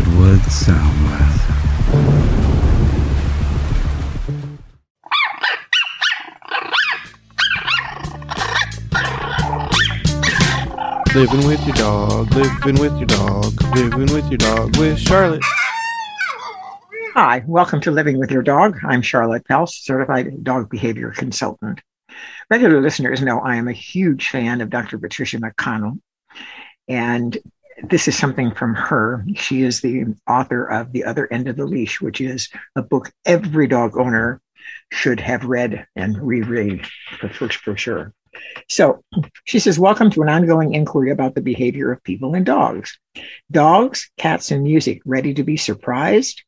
Redwood Soundwave. Living with your dog, living with your dog, living with your dog with Charlotte. Hi, welcome to Living with Your Dog. I'm Charlotte Pels, certified dog behavior consultant. Regular listeners know I am a huge fan of Dr. Patricia McConnell, and this is something from her. She is the author of The Other End of the Leash, which is a book every dog owner should have read and reread for, for, sure. So she says, Welcome to an ongoing inquiry about the behavior of people and dogs. Dogs, cats, and music ready to be surprised?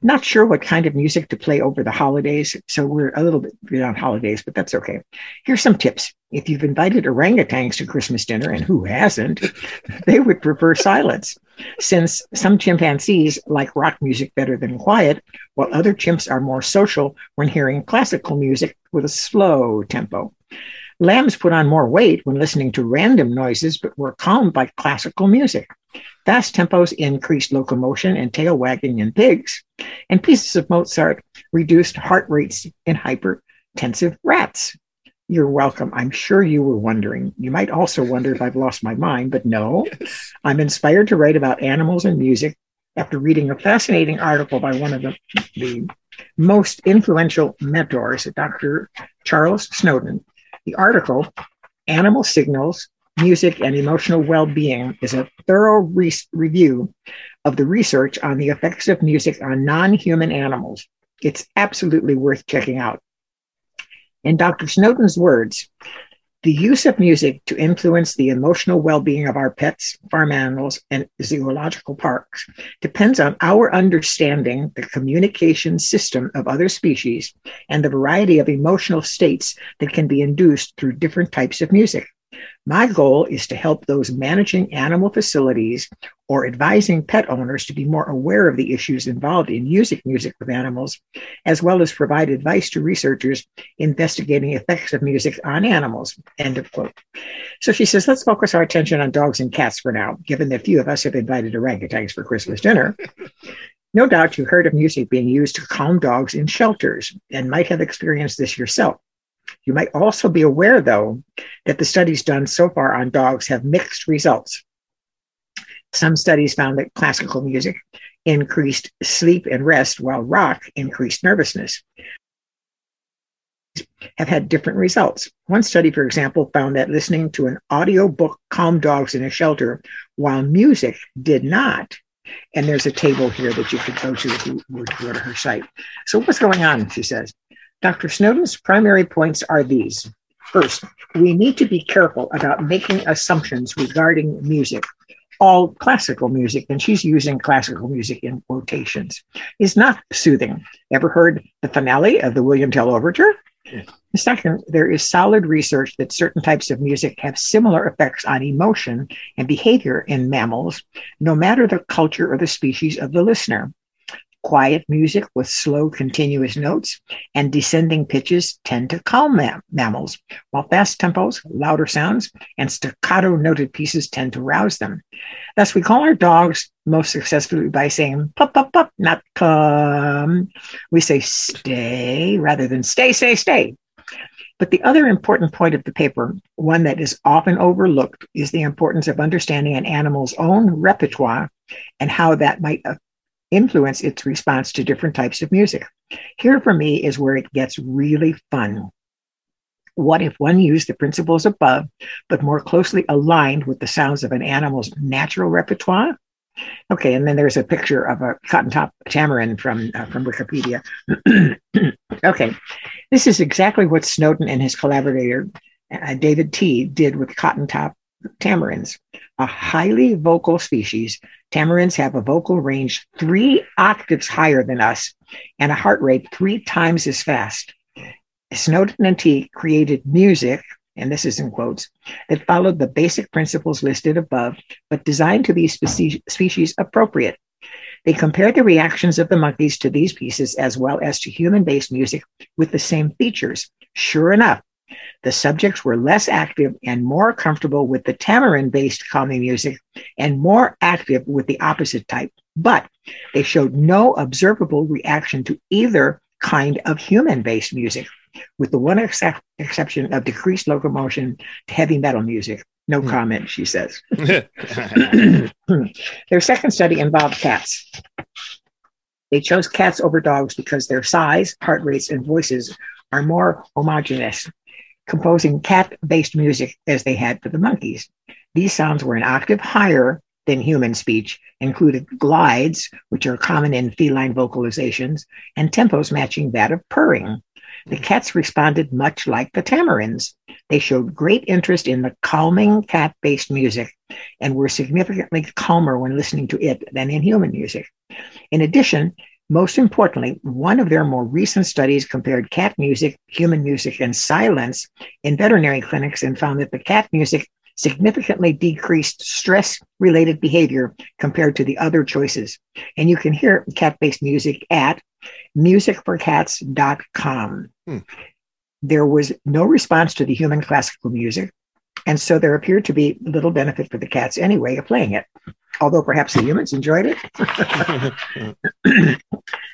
Not sure what kind of music to play over the holidays, so we're a little bit beyond holidays, but that's okay. Here's some tips. If you've invited orangutans to Christmas dinner, and who hasn't, they would prefer silence. Since some chimpanzees like rock music better than quiet, while other chimps are more social when hearing classical music with a slow tempo. Lambs put on more weight when listening to random noises, but were calmed by classical music. Fast tempos increased locomotion and tail wagging in pigs, and pieces of Mozart reduced heart rates in hypertensive rats. You're welcome. I'm sure you were wondering. You might also wonder if I've lost my mind, but no. I'm inspired to write about animals and music after reading a fascinating article by one of the, the most influential mentors, Dr. Charles Snowdon, the article, Animal Signals, Music, and Emotional Well-Being, is a thorough re- review of the research on the effects of music on non-human animals. It's absolutely worth checking out. In Dr. Snowdon's words, the use of music to influence the emotional well being of our pets, farm animals, and zoological parks depends on our understanding the communication system of other species and the variety of emotional states that can be induced through different types of music. My goal is to help those managing animal facilities or advising pet owners to be more aware of the issues involved in using music with animals, as well as provide advice to researchers investigating effects of music on animals. End of quote. So she says, let's focus our attention on dogs and cats for now, given that few of us have invited orangutans for Christmas dinner. No doubt you heard of music being used to calm dogs in shelters and might have experienced this yourself. You might also be aware, though, that the studies done so far on dogs have mixed results. Some studies found that classical music increased sleep and rest, while rock increased nervousness. Have had different results. One study, for example, found that listening to an audio book calmed dogs in a shelter, while music did not. And there's a table here that you could go to if you were to go to her site. So, what's going on? She says. Dr. Snowdon's primary points are these. First, we need to be careful about making assumptions regarding music. All classical music, and she's using classical music in quotations, is not soothing. Ever heard the finale of the William Tell Overture? Second, there is solid research that certain types of music have similar effects on emotion and behavior in mammals, no matter the culture or the species of the listener. Quiet music with slow, continuous notes and descending pitches tend to calm mam- mammals, while fast tempos, louder sounds, and staccato noted pieces tend to rouse them. Thus, we call our dogs most successfully by saying pup, pup, pup, not come. We say stay rather than stay, stay, stay. But the other important point of the paper, one that is often overlooked, is the importance of understanding an animal's own repertoire and how that might influence its response to different types of music. Here, for me, is where it gets really fun. What if one used the principles above, but more closely aligned with the sounds of an animal's natural repertoire? Okay, and then there's a picture of a cotton top tamarin from uh, from Wikipedia. okay, this is exactly what Snowdon and his collaborator uh, David Teie did with cotton top tamarins, a highly vocal species. Tamarins have a vocal range three octaves higher than us and a heart rate three times as fast. Snowdon and Teie created music, and this is in quotes, that followed the basic principles listed above, but designed to be specie- species appropriate. They compared the reactions of the monkeys to these pieces as well as to human based music with the same features. Sure enough, the subjects were less active and more comfortable with the tamarin based calming music and more active with the opposite type, but they showed no observable reaction to either kind of human based music, with the one ex- exception of decreased locomotion to heavy metal music. No Hmm. comment, she says. their second study involved cats. They chose cats over dogs because their size, heart rates, and voices are more homogeneous, composing cat based music as they had for the monkeys. These sounds were an octave higher than human speech, included glides, which are common in feline vocalizations, and tempos matching that of purring. The mm. cats responded much like the tamarins. They showed great interest in the calming cat based music and were significantly calmer when listening to it than in human music. In addition, most importantly, one of their more recent studies compared cat music, human music, and silence in veterinary clinics and found that the cat music significantly decreased stress related behavior compared to the other choices. And you can hear cat based music at musicforcats.com. Hmm. There was no response to the human classical music, and so there appeared to be little benefit for the cats anyway of playing it, although perhaps the humans enjoyed it.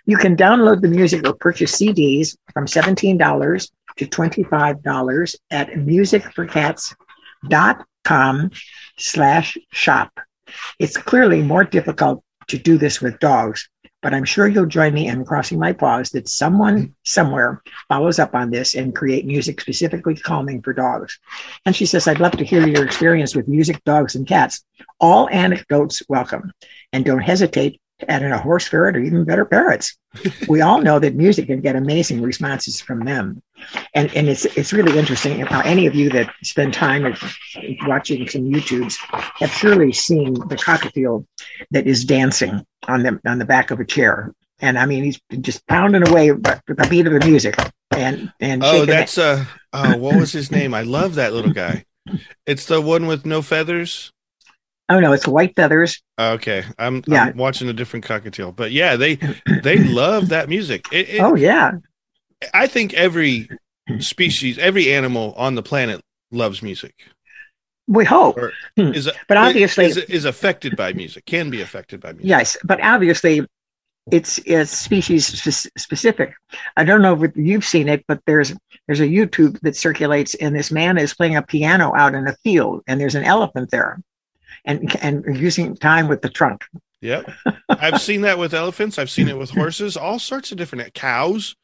you can download the music or purchase CDs from $17 to $25 at musicforcats.com slash shop. It's clearly more difficult to do this with dogs, but I'm sure you'll join me in crossing my paws that someone mm-hmm. somewhere follows up on this and create music specifically calming for dogs. And she says, I'd love to hear your experience with music, dogs, and cats. All anecdotes welcome. And don't hesitate in a horse ferret or even better parrots. we all know that music can get amazing responses from them. And, and it's it's really interesting. Now, any of you that spend time watching some YouTubes have surely seen the cockatiel that is dancing on the on the back of a chair. And I mean, he's just pounding away with the beat of the music and and oh, it. that's uh, uh, what was his name? I love that little guy. It's the one with no feathers. Oh no, it's white feathers. Okay, I'm, Yeah. I'm watching a different cockatiel, but yeah, they they love that music. It, it, Oh yeah, I think every species, every animal on the planet loves music. we hope. Or Hmm. is But obviously- is, is affected by music, can be affected by music. Yes, but obviously, it's it's species specific. I don't know if you've seen it, but there's there's a YouTube that circulates, and this man is playing a piano out in a field, and there's an elephant there, and and using time with the trunk. Yep. I've seen that with elephants. I've seen it with horses, all sorts of different cows,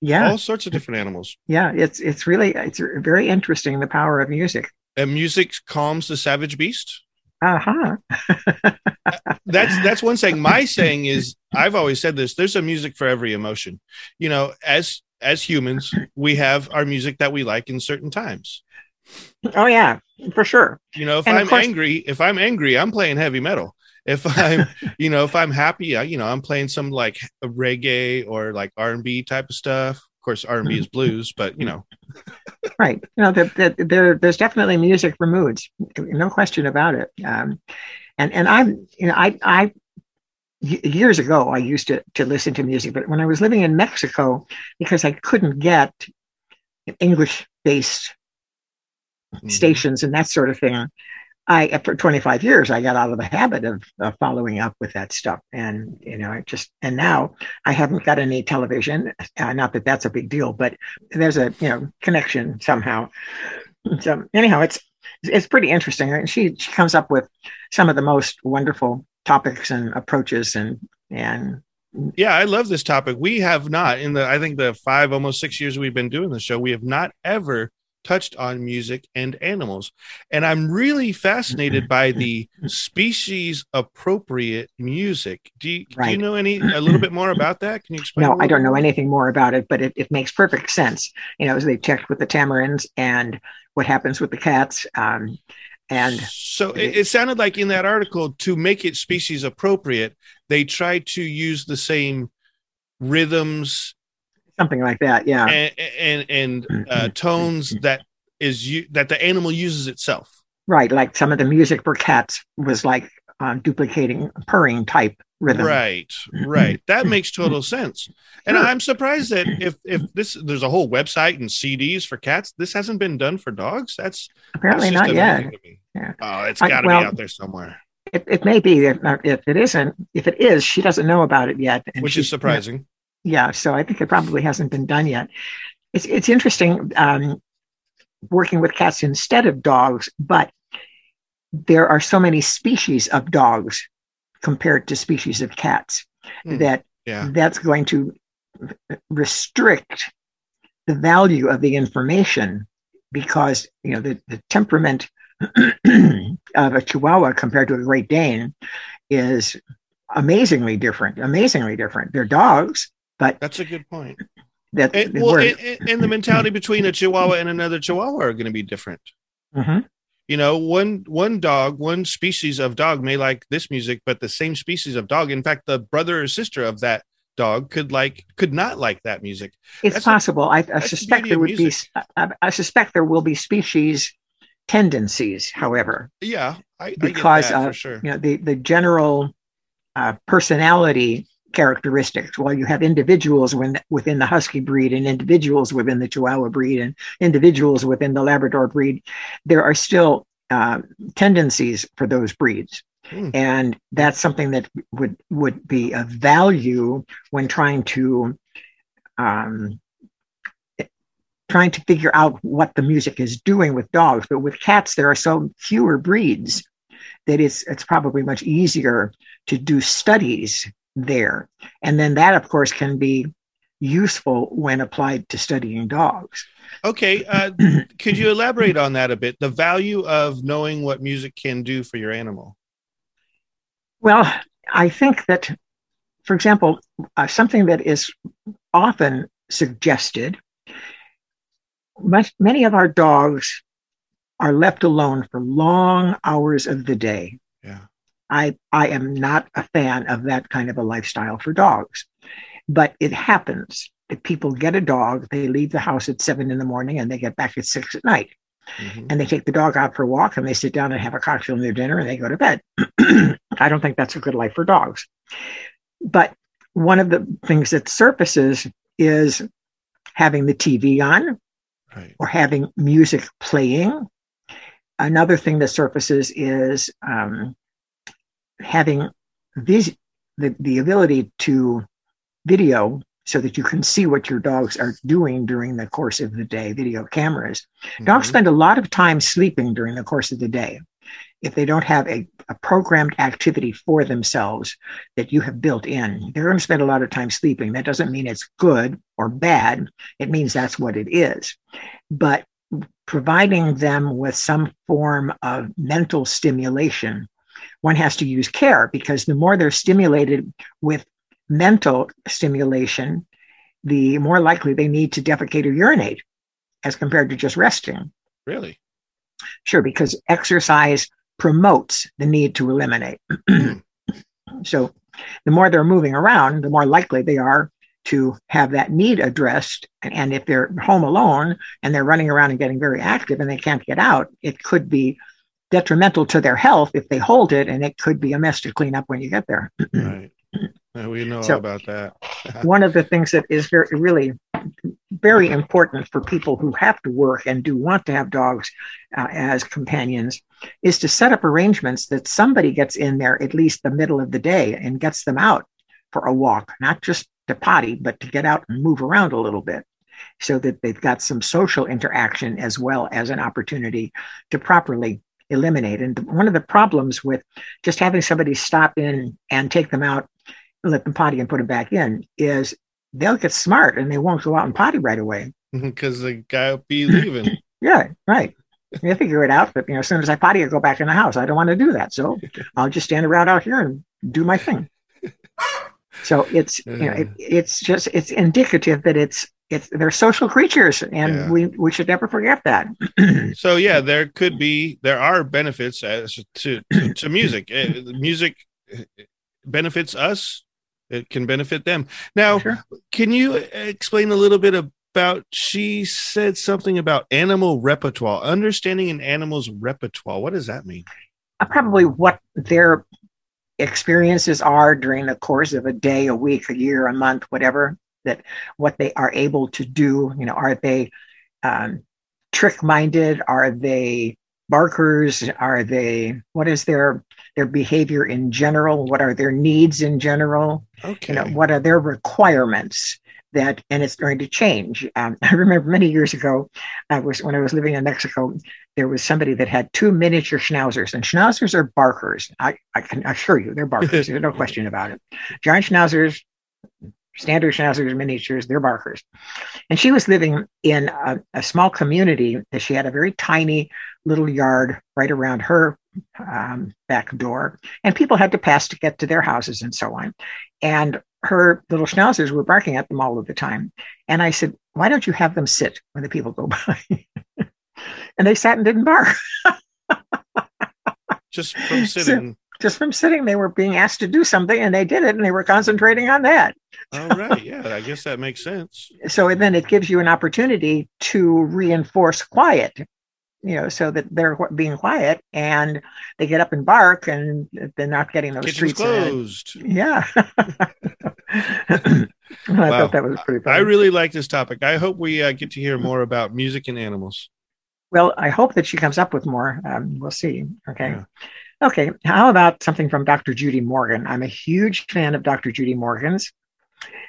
Yeah, all sorts of different animals. yeah, it's it's really it's very interesting the power of music. And music calms the savage beast. Uh huh. That's that's one saying. My saying is I've always said this, there's a music for every emotion. You know, as as humans, we have our music that we like in certain times. Oh yeah, for sure. You know, if And I'm course- angry, if I'm angry, I'm playing heavy metal. If I'm, you know, if I'm happy, I, you know, I'm playing some like reggae or like R and B type of stuff. Of course, R and B is blues, but you know, Right. You know, that that there, there's definitely music for moods, no question about it. Um, and and I'm, you know, I I years ago I used to to listen to music, but when I was living in Mexico, because I couldn't get English based mhm. stations and that sort of thing. I for 25 years I got out of the habit of, of following up with that stuff, and you know I just and now I haven't got any television. Uh, not that that's a big deal, but there's a you know connection somehow. So anyhow, it's it's pretty interesting, and she she comes up with some of the most wonderful topics and approaches, and and yeah, I love this topic. We have not in the I think the five almost six years we've been doing the show, we have not ever touched on music and animals, and I'm really fascinated by the species appropriate music. Do you, do you know any a little bit more about that? Can you explain? no, I don't know anything more about it, but it, it makes perfect sense. You know, as they checked with the tamarins and what happens with the cats. Um, and so it, it sounded like in that article to make it species appropriate, they tried to use the same rhythms something like that. Yeah. and and, and uh, tones that is you that the animal uses itself. Right. Like some of the music for cats was like um, duplicating purring type rhythm. Right, right. That makes total sense. And Sure. I'm surprised that if if this there's a whole website and CDs for cats, this hasn't been done for dogs. That's Apparently that's not yet. amazing to me. Yeah. Oh, it's got to well- be out there somewhere. it, it may be if, if it isn't if it is she doesn't know about it yet which is surprising yeah so i think it probably hasn't been done yet it's it's interesting um, working with cats instead of dogs but there are so many species of dogs compared to species of cats Hmm. that yeah that's going to restrict the value of the information because you know the, the temperament of a chihuahua compared to a great dane is amazingly different amazingly different they're dogs but that's a good point. that and, well and, and- the mentality between a chihuahua and another chihuahua are going to be different. Mhm. you know one one dog one species of dog may like this music but the same species of dog in fact the brother or sister of that dog could like could not like that music. It's That's possible. I, I that's the suspect there would be. I, I suspect there will be species tendencies however. Yeah i, I Because get that for of, sure. you know the the general uh, personality characteristics. While you have individuals when, within the husky breed and individuals within the chihuahua breed and individuals within the labrador breed. There are still uh, tendencies for those breeds. Hmm. and that's something that would would be of value when trying to um, trying to figure out what the music is doing with dogs. But with cats there are so fewer breeds that it's it's probably much easier to do studies there. And then that of course can be useful when applied to studying dogs. Okay uh, could you elaborate on that a bit? The value of knowing what music can do for your animal. Well i think that for example uh, something that is often suggested much, many of our dogs are left alone for long hours of the day. Yeah I, I am not a fan of that kind of a lifestyle for dogs. But it happens that people get a dog, they leave the house at seven in the morning and they get back at six at night. Mhm. And they take the dog out for a walk and they sit down and have a cocktail and their dinner and they go to bed. I don't think that's a good life for dogs. But one of the things that surfaces is having the TV on right or having music playing. Another thing that surfaces is um, having vis- the, the ability to video so that you can see what your dogs are doing during the course of the day, video cameras. Dogs Mhm. spend a lot of time sleeping during the course of the day. If they don't have a, a programmed activity for themselves that you have built in, they're going to spend a lot of time sleeping. That doesn't mean it's good or bad. It means that's what it is. But providing them with some form of mental stimulation, one has to use care because the more they're stimulated with mental stimulation, the more likely they need to defecate or urinate as compared to just resting. really Sure, because exercise promotes the need to eliminate. Hmm. so the more they're moving around, the more likely they are to have that need addressed. And, and if they're home alone and they're running around and getting very active and they can't get out, it could be detrimental to their health if they hold it, and it could be a mess to clean up when you get there. right we know So- about that One of the things that is very, really very important for people who have to work and do want to have dogs uh, as companions is to set up arrangements that somebody gets in there at least the middle of the day and gets them out for a walk, not just to potty, but to get out and move around a little bit so that they've got some social interaction as well as an opportunity to properly eliminate. And one of the problems with just having somebody stop in and take them out, let them potty and put them back in is they'll get smart and they won't go out and potty right away. because the guy will be leaving Yeah, right. They figure it out, but you know, as soon as I potty, I go back in the house. I don't want to do that, so I'll just stand around out here and do my thing. So it's you know, it, it's just it's indicative that it's it's they're social creatures, and Yeah. we we should never forget that. so yeah there could be there are benefits as to to, to music Uh, music benefits us it can benefit them now Sure. can you explain a little bit about she said something about animal repertoire understanding an animal's repertoire what does that mean Uh, probably what their experiences are during the course of a day, a week, a year, a month, whatever, that what they are able to do. You know, are they um, trick minded? Are they barkers? Are they, what is their, their behavior in general? What are their needs in general? Okay. You know, what are their requirements? that and it's going to change. Um, I remember many years ago, I was when I was living in Mexico, there was somebody that had two miniature schnauzers, and schnauzers are barkers. I, I can assure you, they're barkers. There's no question about it. Giant schnauzers, standard schnauzers, miniatures, they're barkers. And she was living in a, a small community that she had a very tiny little yard right around her um, back door, and people had to pass to get to their houses and so on. And her little schnauzers were barking at them all of the time. And I said, Why don't you have them sit when the people go by? and they sat and didn't bark. just from sitting. So, just from sitting, they were being asked to do something and they did it and they were concentrating on that. All right. Yeah, I guess that makes sense. So then it gives you an opportunity to reinforce quiet you know, so that they're being quiet and they get up and bark and they're not getting those Kitchen's treats. closed. Yeah. I Wow. thought that was pretty funny. I really like this topic. I hope we uh, get to hear more about music and animals. well, I hope that she comes up with more. Um, we'll see. Okay. Yeah. Okay. How about something from Dr. Judy Morgan? I'm a huge fan of Dr. Judy Morgan's.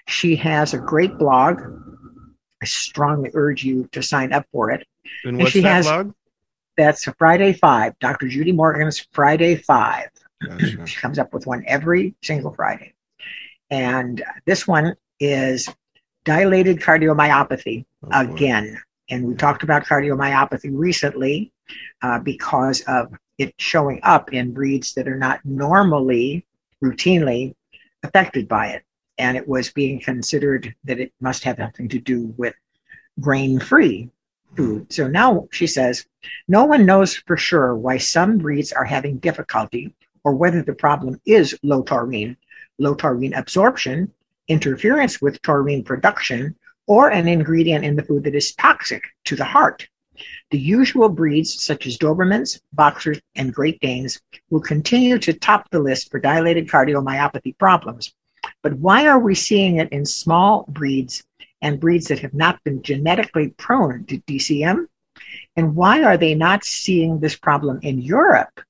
She has a great blog. I strongly urge you to sign up for it. And And what's she that has- blog? That's Friday Five, Dr. Judy Morgan's Friday Five. Gotcha. She comes up with one every single Friday. And this one is dilated cardiomyopathy Oh, again. And we talked about cardiomyopathy recently uh, because of it showing up in breeds that are not normally, routinely affected by it. And it was being considered that it must have something to do with grain free food. So now she says, no one knows for sure why some breeds are having difficulty or whether the problem is low taurine, low taurine absorption, interference with taurine production, or an ingredient in the food that is toxic to the heart. The usual breeds, such as Dobermans, Boxers, and Great Danes, will continue to top the list for dilated cardiomyopathy problems. But why are we seeing it in small breeds and breeds that have not been genetically prone to DCM? And why are they not seeing this problem in Europe?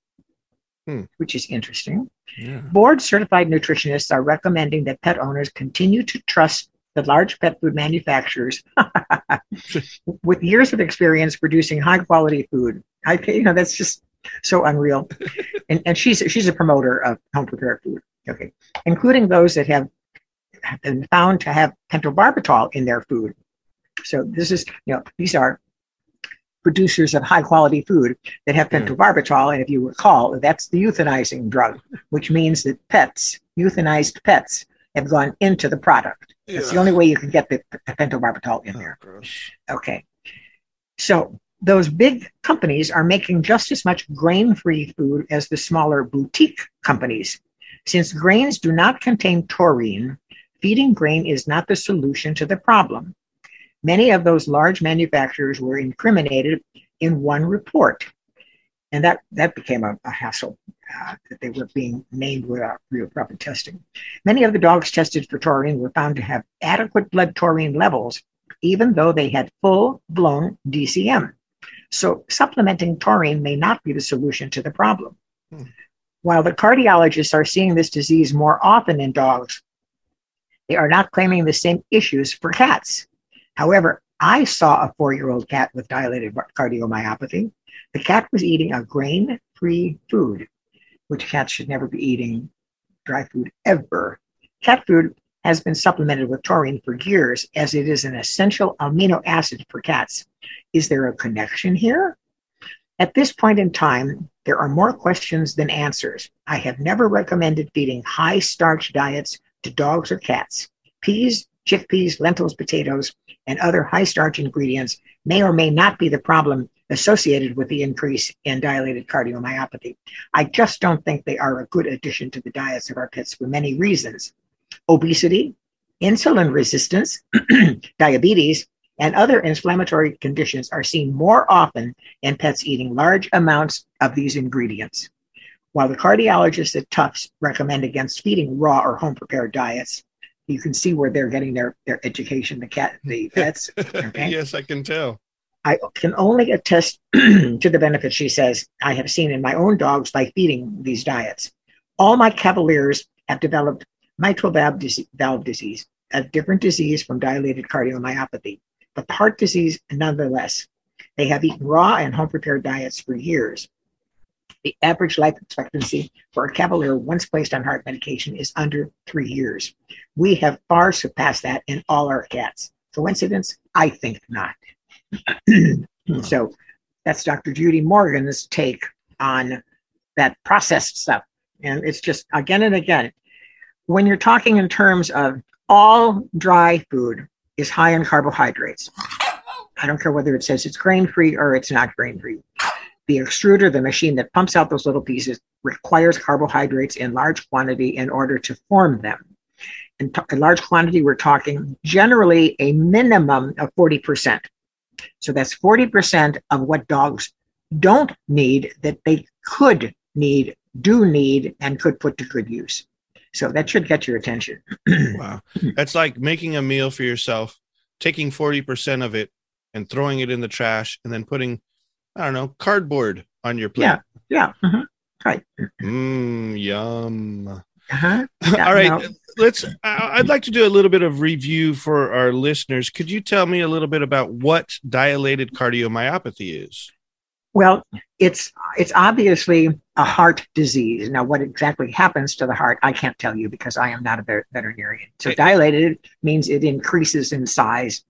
Hmm. Which is interesting. Yeah. Board certified nutritionists are recommending that pet owners continue to trust the large pet food manufacturers with years of experience producing high quality food. I, you know, that's just so unreal. and, and she's she's a promoter of home prepared food. Okay, including those that have been found to have pentobarbital in their food. So this is, you know, these are producers of high quality food that have Yeah. pentobarbital. And if you recall, that's the euthanizing drug, which means that pets, euthanized pets, have gone into the product. That's the only way you can get the, the pentobarbital in Oh, there. gross. Okay. So those big companies are making just as much grain free food as the smaller boutique companies. Since grains do not contain taurine, feeding grain is not the solution to the problem. Many of those large manufacturers were incriminated in one report. And that, that became a, a hassle uh, that they were being named without real proper testing. Many of the dogs tested for taurine were found to have adequate blood taurine levels, even though they had full blown DCM. So, supplementing taurine may not be the solution to the problem. Hmm. While the cardiologists are seeing this disease more often in dogs, they are not claiming the same issues for cats. However, I saw a four year old cat with dilated cardiomyopathy. The cat was eating a grain free food, which cats should never be eating dry food ever. Cat food has been supplemented with taurine for years as it is an essential amino acid for cats. Is there a connection here? At this point in time, there are more questions than answers. I have never recommended feeding high starch diets to dogs or cats. Peas, chickpeas, lentils, potatoes, and other high starch ingredients may or may not be the problem associated with the increase in dilated cardiomyopathy. I just don't think they are a good addition to the diets of our pets for many reasons. Obesity, insulin resistance, diabetes, and other inflammatory conditions are seen more often in pets eating large amounts of these ingredients. While the cardiologists at Tufts recommend against feeding raw or home prepared diets, you can see where they're getting their, their education, the cat, the pets. Okay. yes, I can tell. I can only attest to the benefits she says I have seen in my own dogs by feeding these diets. All my Cavaliers have developed mitral valve, dis- valve disease, a different disease from dilated cardiomyopathy, but heart disease nonetheless. They have eaten raw and home prepared diets for years. The average life expectancy for a Cavalier once placed on heart medication is under three years. We have far surpassed that in all our cats. Coincidence? I think not. so that's Dr. Judy Morgan's take on that processed stuff. And it's just again and again, when you're talking in terms of all dry food is high in carbohydrates. I don't care whether it says it's grain free or it's not grain free. The extruder, the machine that pumps out those little pieces, requires carbohydrates in large quantity in order to form them. In, t- in large quantity, we're talking generally a minimum of 40%. So that's 40% of what dogs don't need that they could need, do need, and could put to good use. So that should get your attention. wow. That's like making a meal for yourself, taking 40% of it and throwing it in the trash and then putting, I don't know, cardboard on your plate. Yeah. Yeah. mhm, Right. Mmm, yum. Uh-huh. All right. no. Let's, I'd like to do a little bit of review for our listeners. Could you tell me a little bit about what dilated cardiomyopathy is? Well, it's it's obviously a heart disease. Now, what exactly happens to the heart, I can't tell you because I am not a veterinarian. So, It- dilated means it increases in size,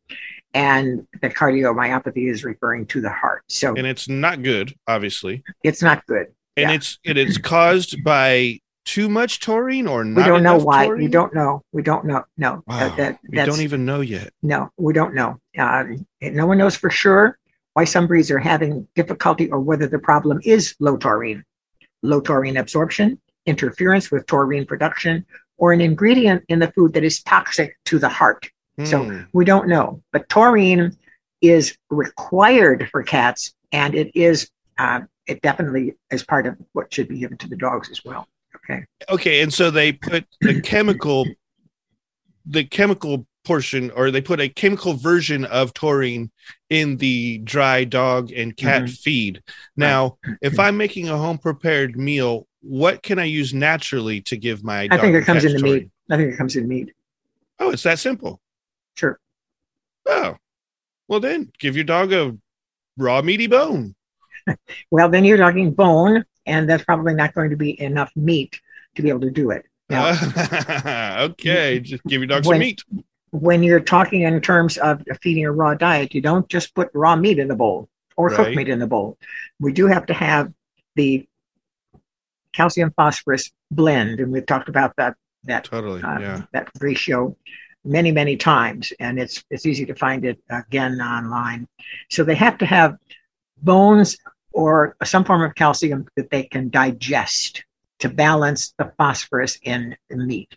and the cardiomyopathy is referring to the heart. So, And it's not good, obviously. it's not good. And Yeah. it's it is caused by too much taurine or not. We don't know why. taurine? We don't know. We don't know. No, Wow. that, that, we don't even know yet. no. We don't know. Um, no one knows for sure why some breeds are having difficulty or whether the problem is low taurine, low taurine absorption, interference with taurine production, or an ingredient in the food that is toxic to the heart. So Hmm. we don't know. But taurine is required for cats, and it is uh, it definitely is part of what should be given to the dogs as well. Okay. okay and so they put the chemical the chemical portion or they put a chemical version of taurine in the dry dog and cat Mhm. feed now if i'm making a home prepared meal what can i use naturally to give my I think it comes in the taurine? meat. I think it comes in meat. oh it's that simple Sure. oh well then give your dog a raw meaty bone Well, then you're talking bone, and that's probably not going to be enough meat to be able to do it. Now, okay just give your dog When- some meat when you're talking in terms of feeding a raw diet, you don't just put raw meat in the bowl or Right. cooked meat in the bowl. We do have to have the calcium phosphorus blend, and we've talked about that that totally uh, yeah that ratio many many times, and it's it's easy to find it again online. So they have to have bones or some form of calcium that they can digest to balance the phosphorus in the meat.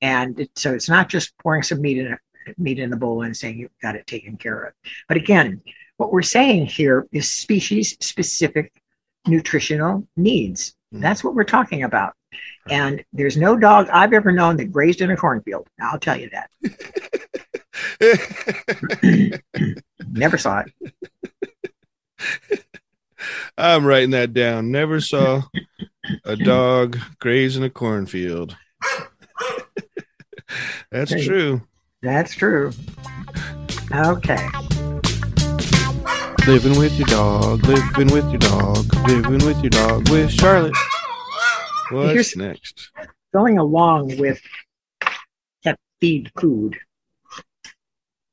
And it, so it's not just pouring some meat in a, meat in the bowl and saying you've got it taken care of. But again, what we're saying here is species specific nutritional needs. Mhm. That's what we're talking about. And there's no dog I've ever known that grazed in a cornfield. I'll tell you that. Never saw it. I'm writing that down. Never saw a dog graze in a cornfield. That's Hey. true. That's true. Okay. Living with your dog, living with your dog, living with your dog with Charlotte. What's Here's- next? Going along with pet feed food,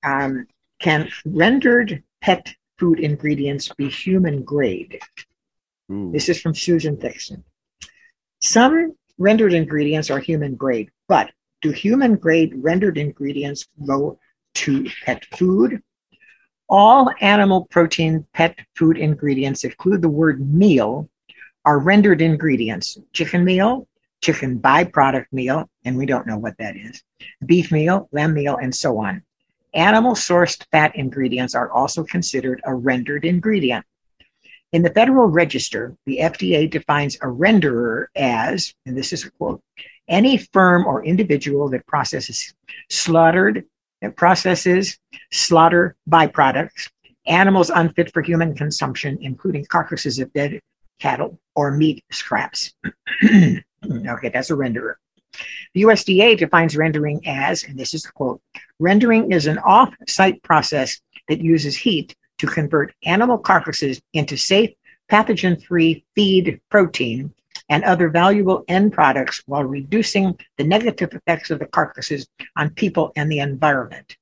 um, can rendered pet food ingredients be human grade? Ooh. This is from Susan Thixton. Some rendered ingredients are human grade, but do human grade rendered ingredients go to pet food? All animal protein pet food ingredients include the word meal are rendered ingredients. Chicken meal, chicken byproduct meal, and we don't know what that is, beef meal, lamb meal, and so on. Animal sourced fat ingredients are also considered a rendered ingredient. In the Federal Register, the FDA defines a renderer as, and this is a quote, any firm or individual that processes slaughtered, that processes slaughter byproducts, animals unfit for human consumption, including carcasses of dead cattle or meat scraps. okay, that's a renderer. The USDA defines rendering as, and this is the quote, rendering is an off site process that uses heat to convert animal carcasses into safe, pathogen free feed protein and other valuable end products while reducing the negative effects of the carcasses on people and the environment.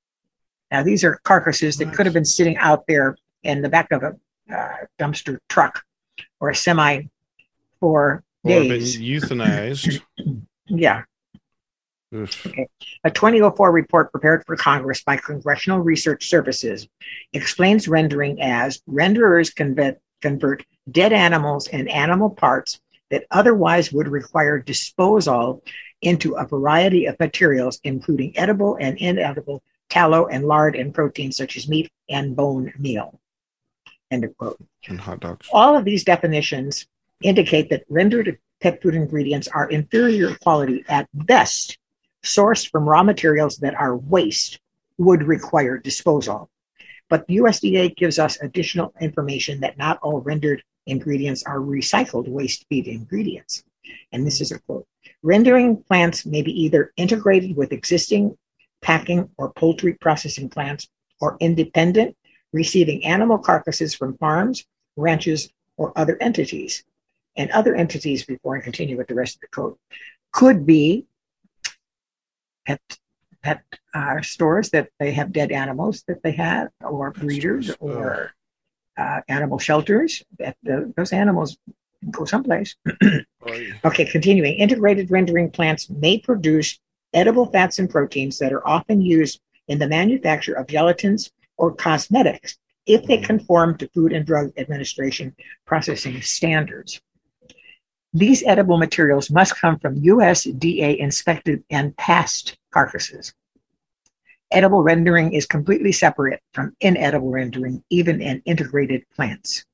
Now, these are carcasses that could have been sitting out there in the back of a uh, dumpster truck or a semi for days. euthanized. yeah. Okay. A 2004 report prepared for Congress by Congressional Research Services explains rendering as renderers convert, convert dead animals and animal parts that otherwise would require disposal into a variety of materials, including edible and inedible tallow and lard and proteins such as meat and bone meal. End of quote. And hot dogs. All of these definitions indicate that rendered pet food ingredients are inferior quality at best, sourced from raw materials that are waste, would require disposal. But the USDA gives us additional information that not all rendered ingredients are recycled waste feed ingredients. And this is a quote Rendering plants may be either integrated with existing packing or poultry processing plants or independent, receiving animal carcasses from farms, ranches, or other entities. And other entities, before I continue with the rest of the code, could be pet, pet uh, stores that they have dead animals that they have, or breeders, or uh, animal shelters. That the, those animals go someplace. okay, continuing. Integrated rendering plants may produce edible fats and proteins that are often used in the manufacture of gelatins or cosmetics if they conform to Food and Drug Administration processing standards. These edible materials must come from USDA inspected and passed carcasses. Edible rendering is completely separate from inedible rendering, even in integrated plants.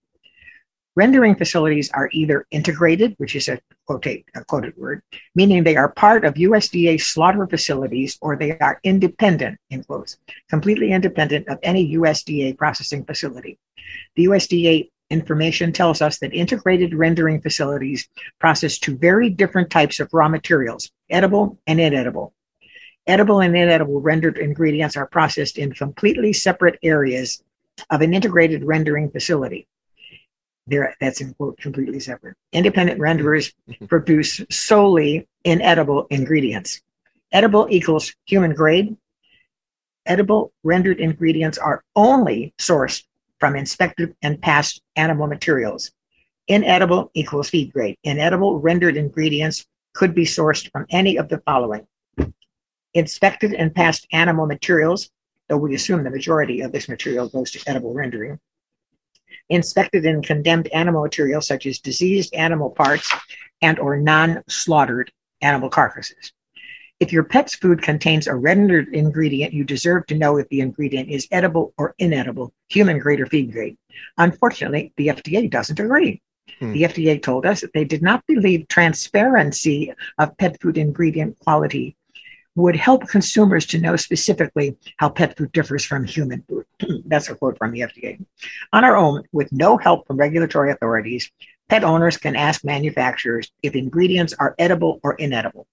Rendering facilities are either integrated, which is a, quote, a quoted word, meaning they are part of USDA slaughter facilities, or they are independent, in quotes, completely independent of any USDA processing facility. The USDA information tells us that integrated rendering facilities process two very different types of raw materials, edible and inedible. Edible and inedible rendered ingredients are processed in completely separate areas of an integrated rendering facility. There, that's in quote completely separate. Independent renderers mm-hmm. produce solely inedible ingredients. Edible equals human grade. Edible rendered ingredients are only sourced from inspected and passed animal materials. Inedible equals feed grade. Inedible rendered ingredients could be sourced from any of the following inspected and passed animal materials, though we assume the majority of this material goes to edible rendering, inspected and condemned animal materials such as diseased animal parts and or non-slaughtered animal carcasses. If your pet's food contains a rendered ingredient, you deserve to know if the ingredient is edible or inedible, human grade or feed grade. Unfortunately, the FDA doesn't agree. Hmm. The FDA told us that they did not believe transparency of pet food ingredient quality would help consumers to know specifically how pet food differs from human food. That's a quote from the FDA. On our own, with no help from regulatory authorities, pet owners can ask manufacturers if ingredients are edible or inedible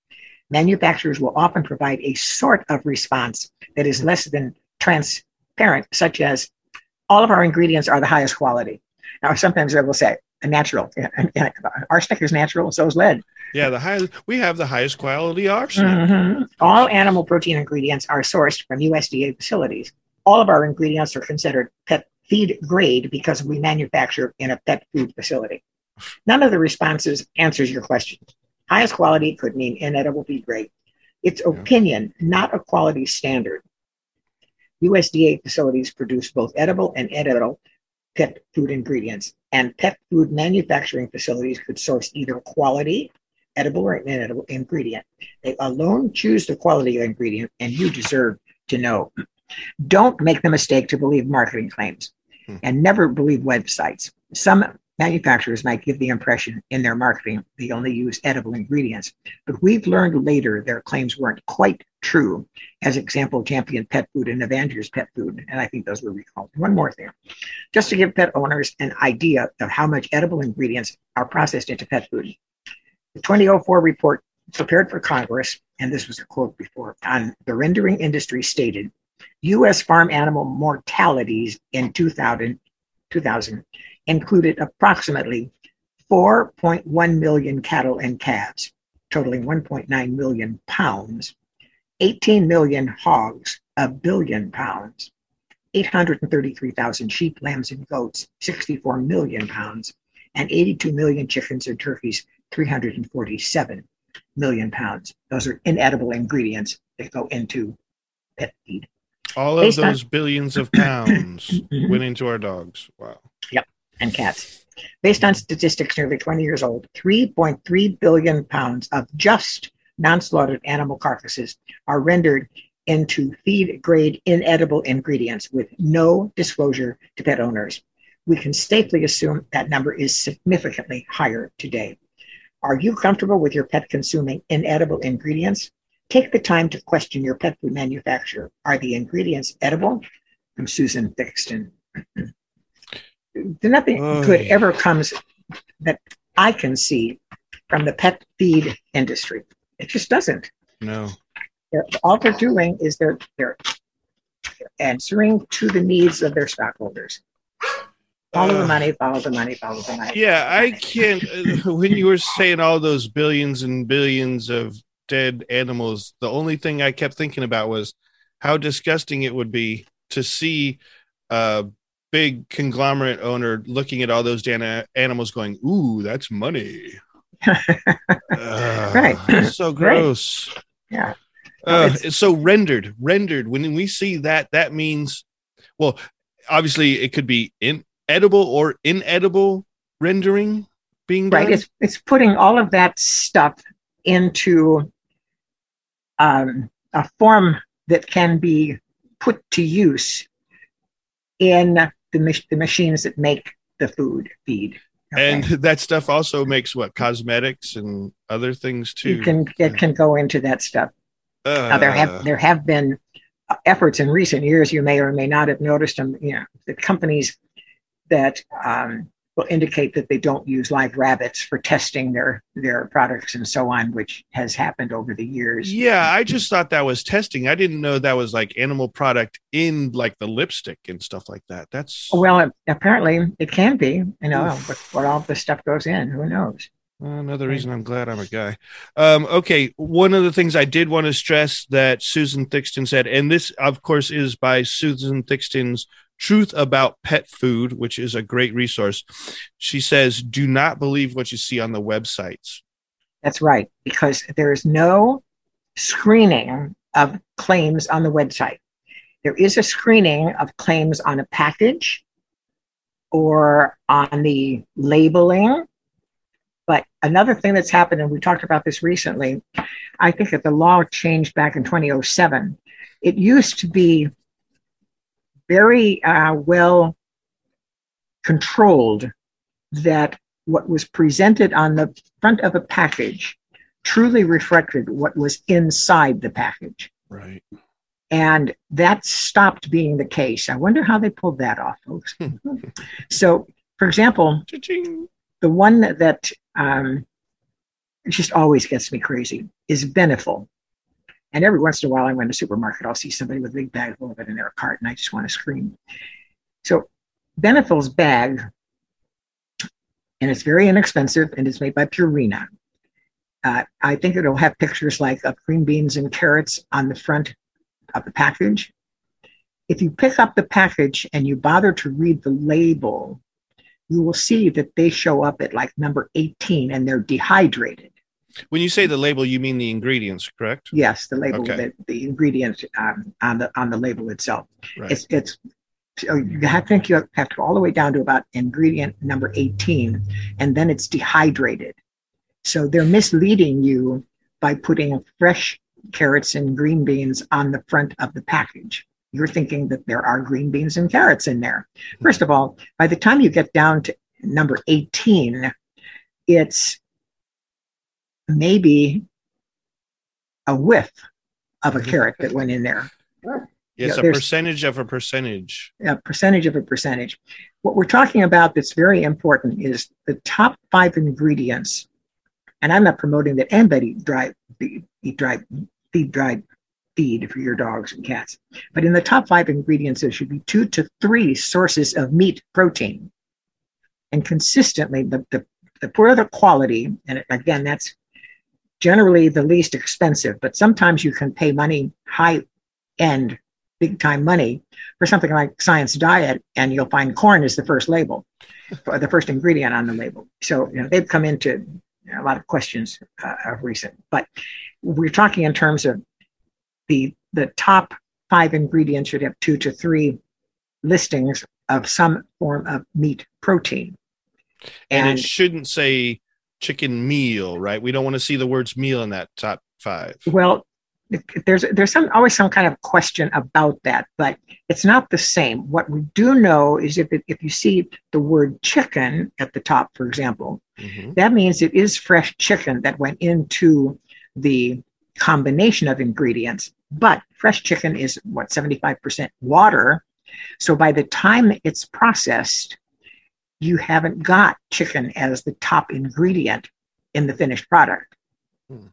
manufacturers will often provide a sort of response that is less than transparent, such as all of our ingredients are the highest quality. Now, sometimes they will say a natural. Arsenic is natural, so is lead. Yeah, the highest we have the highest quality arsenic. Mm-hmm. All animal protein ingredients are sourced from USDA facilities. All of our ingredients are considered pet feed grade because we manufacture in a pet food facility. None of the responses answers your question. Highest quality could mean inedible be great. It's opinion, not a quality standard. USDA facilities produce both edible and inedible pet food ingredients, and pet food manufacturing facilities could source either quality, edible or inedible ingredient. They alone choose the quality of ingredient, and you deserve to know. Don't make the mistake to believe marketing claims hmm. and never believe websites. Some Manufacturers might give the impression in their marketing they only use edible ingredients, but we've learned later their claims weren't quite true, as example, Champion Pet Food and Evanger's Pet Food. And I think those were recalled. One more thing, just to give pet owners an idea of how much edible ingredients are processed into pet food. The 2004 report prepared for Congress, and this was a quote before, on the rendering industry stated U.S. farm animal mortalities in 2000, 2000 included approximately 4.1 million cattle and calves, totaling 1.9 million pounds, 18 million hogs, a billion pounds, 833,000 sheep, lambs, and goats, 64 million pounds, and 82 million chickens and turkeys, 347 million pounds. Those are inedible ingredients that go into pet feed. All of Based on- those billions of pounds went into our dogs. Wow. And cats. Based on statistics nearly 20 years old, 3.3 billion pounds of just non slaughtered animal carcasses are rendered into feed grade inedible ingredients with no disclosure to pet owners. We can safely assume that number is significantly higher today. Are you comfortable with your pet consuming inedible ingredients? Take the time to question your pet food manufacturer. Are the ingredients edible? I'm Susan Thixton. Nothing Oy. good ever comes that I can see from the pet feed industry. It just doesn't. No. They're, all they're doing is they're, they're answering to the needs of their stockholders. Follow the Uh, money, follow the money, follow the money. Yeah, I can't. uh, When you were saying all those billions and billions of dead animals, the only thing I kept thinking about was how disgusting it would be to see a big conglomerate owner looking at all those damn animals going, Ooh, that's money. Ugh, Right. So gross. Yeah. Uh, so rendered, rendered. When we see that, that means, well, obviously it could be inedible or inedible rendering being done. Right. It's it's putting all of that stuff into um, a form that can be put to use in the, mach- the machines that make the food feed. Okay? and that stuff also makes what cosmetics and other things too. you can it can go into that stuff. Now, there Uh, have there have been uh, efforts in recent years. You may or may not have noticed them. You know, the companies that um, will indicate that they don't use live rabbits for testing their their products and so on, which has happened over the years. yeah, I just thought that was testing. I didn't know that was like animal product in like the lipstick and stuff like that. That's Well, it, apparently it can be. You know, what, what all this stuff goes in. Who knows? Another reason I'm glad I'm a guy. Um, okay, one of the things I did want to stress that Susan Thixton said, and this, of course, is by Susan Thixton's Truth About Pet Food, which is a great resource. She says, "Do not believe what you see on the websites." That's right, because there is no screening of claims on the website. There is a screening of claims on a package or on the labeling. But another thing that's happened, and we talked about this recently, I think that the law changed back in 2007. It used to be very uh, well controlled that what was presented on the front of a package truly reflected what was inside the package. Right. And that stopped being the case. I wonder how they pulled that off, folks. so, for example, Cha-ching. the one that um, just always gets me crazy is Beneful. And every once in a while, I go in the supermarket, I'll see somebody with a big bag full of it in their cart, and I just want to scream. So, Beneful's bag, and it's very inexpensive, and it's made by Purina. Uh, I think it'll have pictures like of green beans and carrots on the front of the package. If you pick up the package and you bother to read the label, you will see that they show up at like number 18 and they're dehydrated. When you say the label, you mean the ingredients, correct? Yes, the label, Okay. the, the ingredient um, on the on the label itself. Right. It's it's so you have, I think you have to go all the way down to about ingredient number 18, and then it's dehydrated. So they're misleading you by putting fresh carrots and green beans on the front of the package. You're thinking that there are green beans and carrots in there. First of all, by the time you get down to number 18, it's maybe a whiff of a carrot that went in there. Yes, Yeah, a percentage of a percentage. a percentage of a percentage. What we're talking about that's very important is the top five ingredients. And I'm not promoting that anybody dry feed, eat dry feed dried feed for your dogs and cats. But in the top five ingredients, there should be two to three sources of meat protein. And consistently, the, the, the poorer the quality, and again, that's generally the least expensive, but sometimes you can pay money, high end, big time money for something like science diet and you'll find corn is the first label or the first ingredient on the label. So you know they've come into a lot of questions uh, of recent but we're talking in terms of the the top five ingredients. Should have two to three listings of some form of meat protein. And, and it shouldn't say chicken meal, right? We don't want to see the words meal in that top five. Well, there's there's some always some kind of question about that, but it's not the same. What we do know is if it, if you see the word chicken at the top, for example, Mhm. that means it is fresh chicken that went into the combination of ingredients. But fresh chicken is what 75% water. So by the time it's processed, you haven't got chicken as the top ingredient in the finished product. Hmm.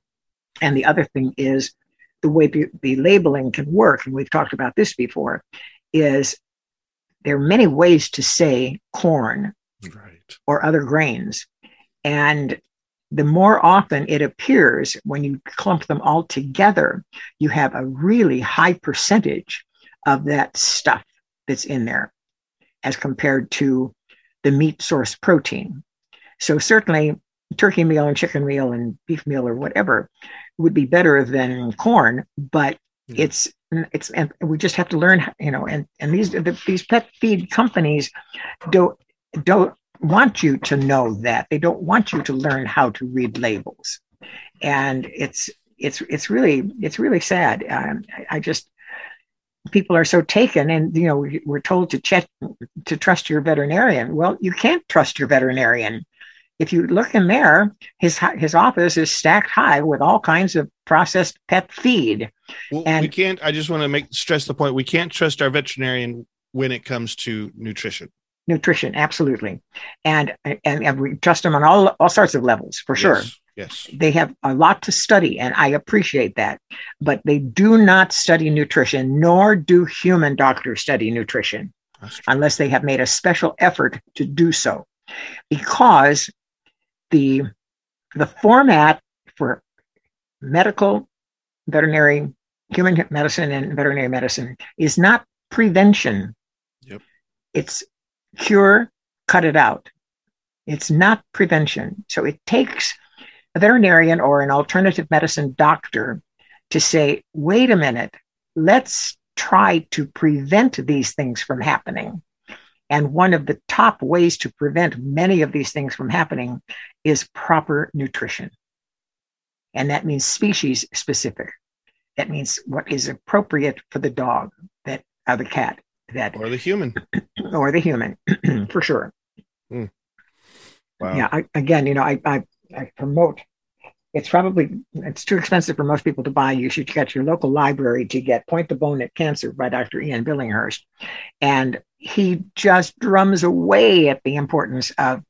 And the other thing is the way the, the labeling can work, and we've talked about this before, is there are many ways to say corn Right. or other grains. And the more often it appears when you clump them all together, you have a really high percentage of that stuff that's in there as compared to the meat source protein. So, certainly, turkey meal and chicken meal and beef meal or whatever would be better than corn, but Yeah. it's it's and we just have to learn you know and and these the, these pet feed companies don't don't want you to know that they don't want you to learn how to read labels and it's it's it's really it's really sad um, I, I just people are so taken and you know we're told to check to trust your veterinarian well you can't trust your veterinarian if you look in there his his office is stacked high with all kinds of processed pet feed Well, And- we can't. I just want to make stress the point. We can't trust our veterinarian when it comes to nutrition. nutrition absolutely and and, and we trust them on all all sorts of levels for sure Yes. They have a lot to study and i appreciate that. But they do not study nutrition nor do human doctors study nutrition unless they have made a special effort to do so. Because the the format for medical veterinary human medicine and veterinary medicine is not prevention. Yep. it's cure cut it out. It's not prevention. So it takes a veterinarian or an alternative medicine doctor to say wait a minute let's try to prevent these things from happening and one of the top ways to prevent many of these things from happening is proper nutrition. And that means species specific. That means what is appropriate for the dog that or the cat that Or the human. or the human for sure. Hmm. Wow. Yeah. I, again, you know, I I promote. It's probably it's too expensive for most people to buy. You should get your local library to get Point the Bone at Cancer by Dr. Ian Billinghurst, and he just drums away at the importance of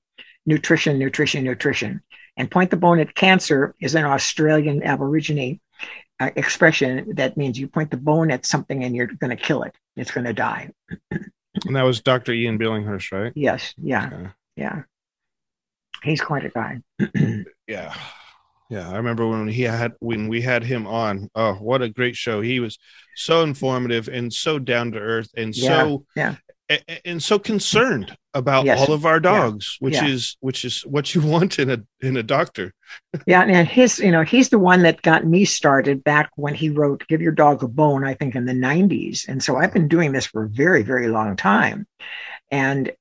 nutrition, nutrition, nutrition. And Point the Bone at Cancer is an Australian Aborigine uh, expression that means you point the bone at something and you're going to kill it. It's going to die. And that was Dr. Ian Billinghurst, right? Yes. Yeah. Okay. Yeah. He's quite a guy. Yeah. Yeah. I remember when he had when we had him on. Oh, what a great show. He was so informative and so down to earth and so Yeah, a- a- and so concerned about Yes. all of our dogs, which Yeah. is which is what you want in a in a doctor. Yeah, and his, you know, he's the one that got me started back when he wrote "Give Your Dog a Bone," I think in the '90s, and so I've been doing this for a very, very long time. And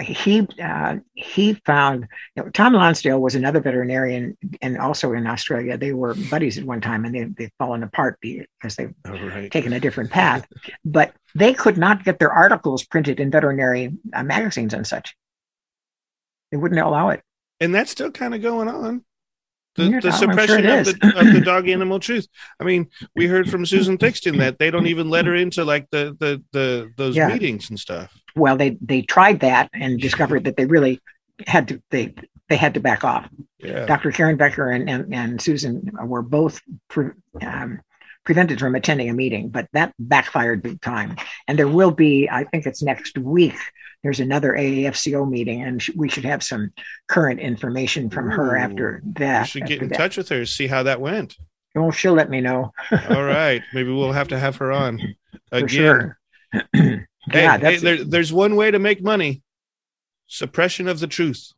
he uh, he found you know, Tom Lonsdale was another veterinarian, and also in Australia, they were buddies at one time, and they they've fallen apart because they've All right. taken a different path. But they could not get their articles printed in veterinary uh, magazines and such. They wouldn't allow it. And that's still kind of going on. the, the I'm sure suppression of the, of the dog animal truth. I mean, we heard from Susan Thixton that they don't even let her into like the the the those Yeah. meetings and stuff. Well, they they tried that and discovered that they really had to they they had to back off. Yeah. Dr. Karen Becker and, and, and Susan were both pre- um, prevented from attending a meeting, but that backfired big time. And there will be, I think it's next week, there's another AAFCO meeting, and sh- we should have some current information from her Ooh. after that. should get in that. touch with her, see how that went. Oh, she'll let me know All right. Maybe we'll have to have her on for again. Hey, yeah, hey, there, there's one way to make money suppression of the truth.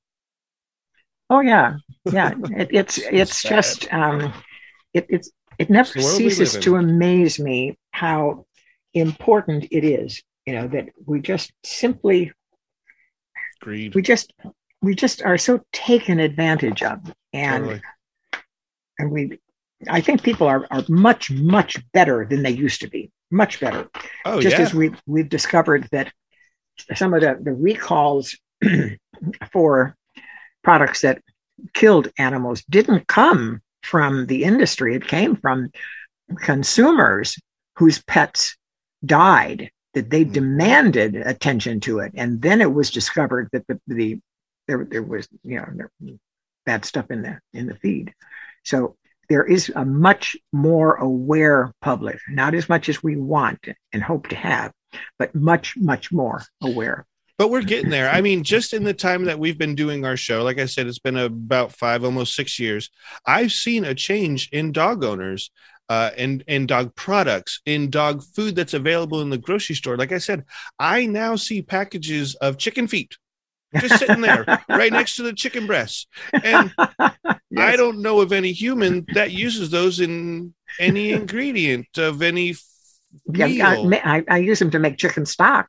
Oh yeah, yeah. It, it's it's sad. just um, it it's it never It's the world we ceases to amaze me how important it is. You know that we just simply Greed. we just we just are so taken advantage of, and Totally. and we I think people are are much much better than they used to be. Much better. Oh just yeah. as we've we've discovered that some of the, the recalls for products that killed animals didn't come from the industry it came from consumers whose pets died that they Mhm. demanded attention to it and then it was discovered that the, the there, there was you know bad stuff in the in the feed so there is a much more aware public not as much as we want and hope to have but much much more aware but we're getting there. I mean, just in the time that we've been doing our show, like I said, it's been about five, almost six years. I've seen a change in dog owners, uh, and and dog products, in dog food that's available in the grocery store. Like I said, I now see packages of chicken feet just sitting there, right next to the chicken breasts, and I don't know of any human that uses those in any ingredient of any Yeah, I. I, use them to make chicken stock.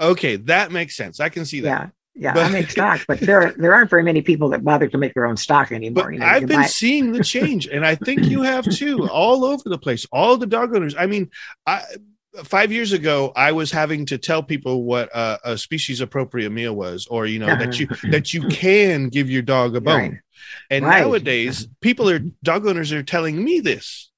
Okay, that makes sense. I can see that. Yeah, yeah, But- I make stock, but there there aren't very many people that bother to make their own stock anymore. But you know, I've been buy- seeing the change, and I think you have too, all over the place. All the dog owners. I mean, I five years ago, I was having to tell people what uh, a species appropriate meal was, or you know that you that you can give your dog a bone. Right. And Right. nowadays, people are dog owners are telling me this.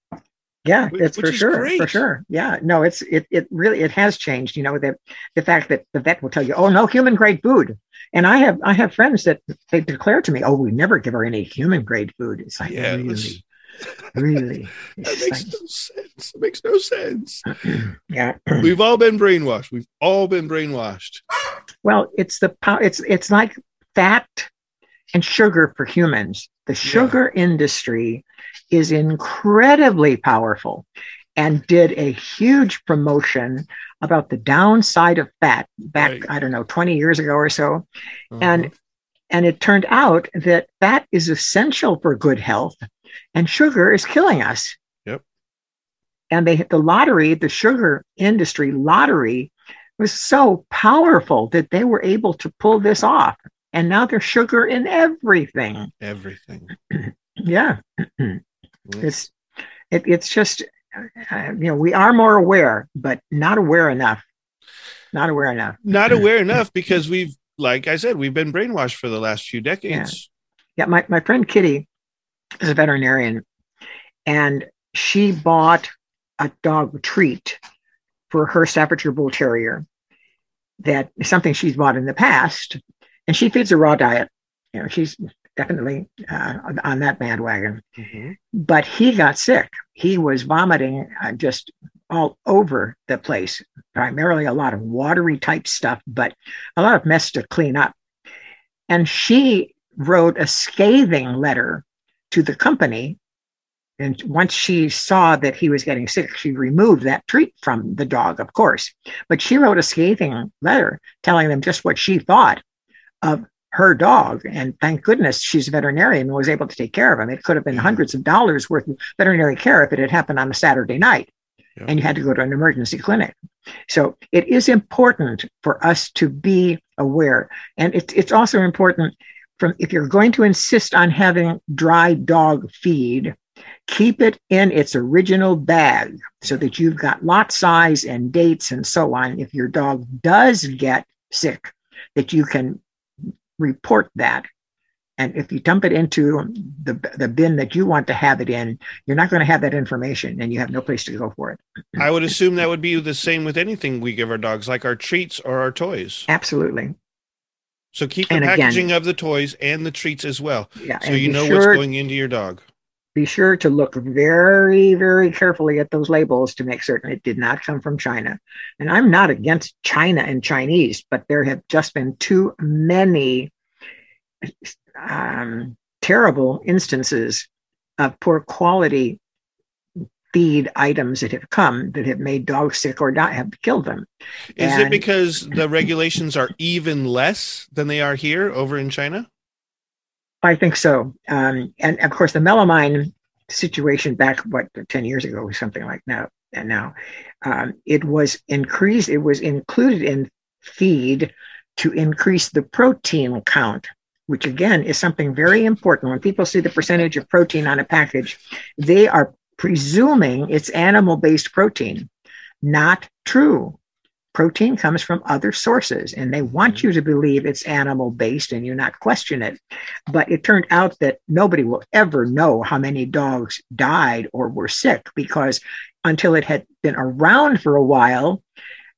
yeah, it's which for sure, for sure. Yeah, no, it's it it really it has changed. You know, the the fact that the vet will tell you, oh, no human grade food, and I have I have friends that they declare to me, oh, we never give her any human grade food. It's like Yeah, really, really. That It's makes like- no sense. It makes no sense. yeah. We've all been brainwashed. We've all been brainwashed. Well, it's the pow- it's it's like fat and sugar for humans. The sugar industry is incredibly powerful and did a huge promotion about the downside of fat back Right. I don't know 20 years ago or so Uh-huh. and and it turned out that fat is essential for good health and sugar is killing us. Yep. And they the lottery, the sugar industry lottery was so powerful that they were able to pull this off. And now there's sugar in everything. everything. Yeah. It's it, it's just uh, you know, we are more aware, but not aware enough. Not aware enough. Not aware enough because we've, like I said, we've been brainwashed for the last few decades. Yeah, my, my friend Kitty is a veterinarian, and she bought a dog treat for her Staffordshire Bull Terrier that is something she's bought in the past, and she feeds a raw diet. You know, she's definitely uh, on- that bandwagon. Mhm. But he got sick. He was vomiting uh, just all over the place, primarily a lot of watery type stuff, but a lot of mess to clean up. And she wrote a scathing letter to the company. And once she saw that he was getting sick, she removed that treat from the dog, of course. But she wrote a scathing letter telling them just what she thought of her dog. And thank goodness she's a veterinarian and was able to take care of him. It could have been hundreds of dollars worth of veterinary care if it had happened on a Saturday night Yeah. and you had to go to an emergency clinic. So it is important for us to be aware. And it's it's also important from if you're going to insist on having dry dog feed, keep it in its original bag so that you've got lot size and dates and so on. If your dog does get sick, that you can report that And if you dump it into the, the bin that you want to have it in, you're not going to have that information and you have no place to go for it. I would assume that would be the same with anything we give our dogs, like our treats or our toys. Absolutely. So keep the And again- packaging of the toys and the treats as well. Yeah. So you know sure, what's going into your dog. be sure to look very, very carefully at those labels to make certain it did not come from China. And I'm not against China and Chinese, but there have just been too many um, terrible instances of poor quality feed items that have come that have made dogs sick or not have killed them. Is it because the regulations are even less than they are here over in China? I think so. Um, and of course, the melamine situation back, what, 10 years ago was something like now, and now, um, it was increased, it was included in feed to increase the protein count, which again is something very important. When people see the percentage of protein on a package, they are presuming it's animal based protein. Not true. Protein comes from other sources, and they want mm-hmm. you to believe it's animal based and you not question it. But it turned out that nobody will ever know how many dogs died or were sick because until it had been around for a while,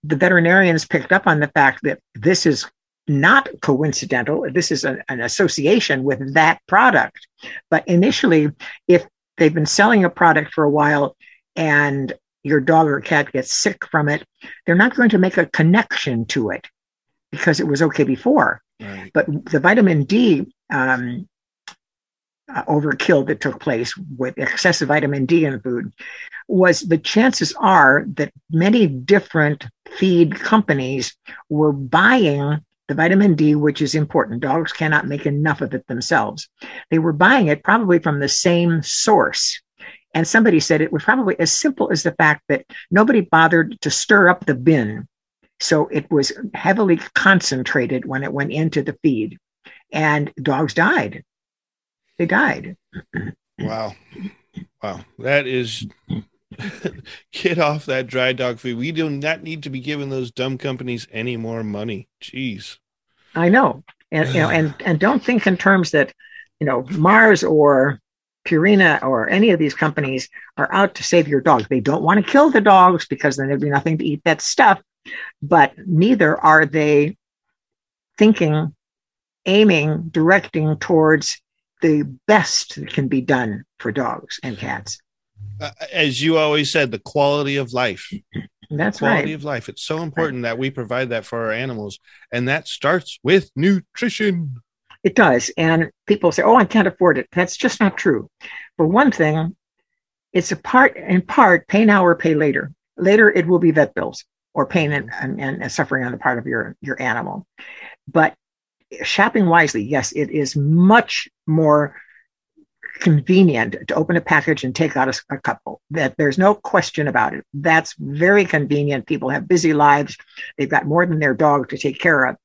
the veterinarians picked up on the fact that this is not coincidental. This is an, an association with that product. But initially, if they've been selling a product for a while and your dog or cat gets sick from it, they're not going to make a connection to it because it was okay before Right. but the vitamin D um, uh, overkill that took place with excessive vitamin D in food was the chances are that many different feed companies were buying the vitamin D, which is important. Dogs cannot make enough of it themselves. They were buying it probably from the same source. And somebody said it was probably as simple as the fact that nobody bothered to stir up the bin so it was heavily concentrated when it went into the feed, and dogs died. They died. Wow. Wow. That is get off that dry dog food. We do not need to be giving those dumb companies any more money. Jeez. I know, and you know, and and don't think in terms that you know Mars or Purina or any of these companies are out to save your dog. They don't want to kill the dogs because then there'd be nothing to eat that stuff. But neither are they thinking, aiming, directing towards the best that can be done for dogs and cats. Uh, as you always said, the quality of life. That's quality right. of life. It's so important that we provide that for our animals. And that starts with nutrition. It does. And people say, oh, I can't afford it. That's just not true. For one thing, it's a part, in part, pay now or pay later. Later, it will be vet bills or pain and, and, and suffering on the part of your, your animal. But shopping wisely, yes, it is much more convenient to open a package and take out a, a couple. That there's no question about it. That's very convenient. People have busy lives. They've got more than their dog to take care of.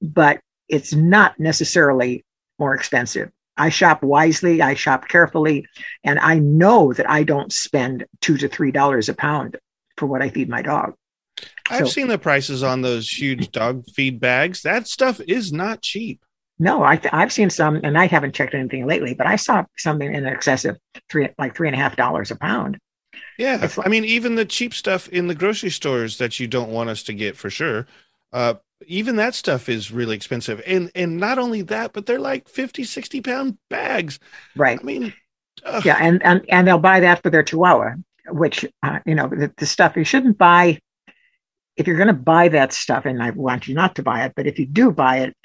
But it's not necessarily more expensive. I shop wisely, I shop carefully, and I know that I don't spend two to three dollars a pound for what I feed my dog. I've So- seen the prices on those huge dog feed bags. That stuff is not cheap. No, I I've seen some, and I haven't checked anything lately, but I saw something in excess of three, like three and a half dollars a pound. Yeah. Like- I mean, even the cheap stuff in the grocery stores that you don't want us to get for sure. Uh, even that stuff is really expensive. And and not only that, but they're like 50, 60 pound bags. Right. I mean, ugh. Yeah, and and and they'll buy that for their Chihuahua, which uh, you know the, the stuff you shouldn't buy. If you're going to buy that stuff, and I want you not to buy it, but if you do buy it,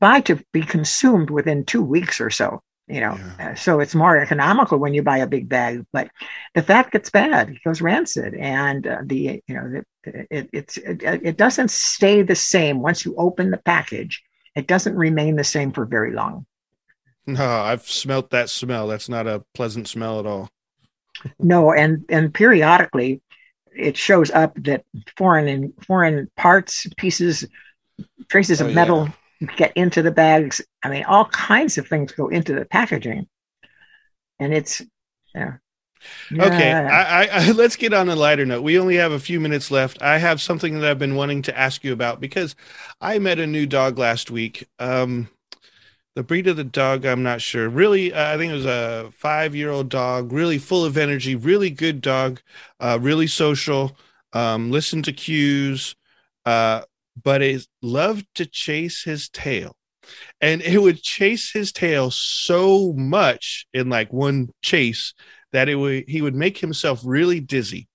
buy to be consumed within two weeks or so. You know, Yeah. Uh, so it's more economical when you buy a big bag. But the fat gets bad; it goes rancid, and uh, the you know the, it, it's it, it doesn't stay the same once you open the package. It doesn't remain the same for very long. no, I've smelt that smell. That's not a pleasant smell at all. No, and and periodically it shows up that foreign and foreign parts, pieces, traces of Oh, metal get into the bags. I mean, all kinds of things go into the packaging, and it's yeah. Okay, I, I, I let's get on a lighter note. We only have a few minutes left. I have something that I've been wanting to ask you about because I met a new dog last week. Um, The breed of the dog, I'm not sure. Really, uh, I think it was a five year old dog, really full of energy, really good dog, uh, really social, um, listen to cues, uh, but it loved to chase his tail. And it would chase his tail so much in like one chase that it would he would make himself really dizzy.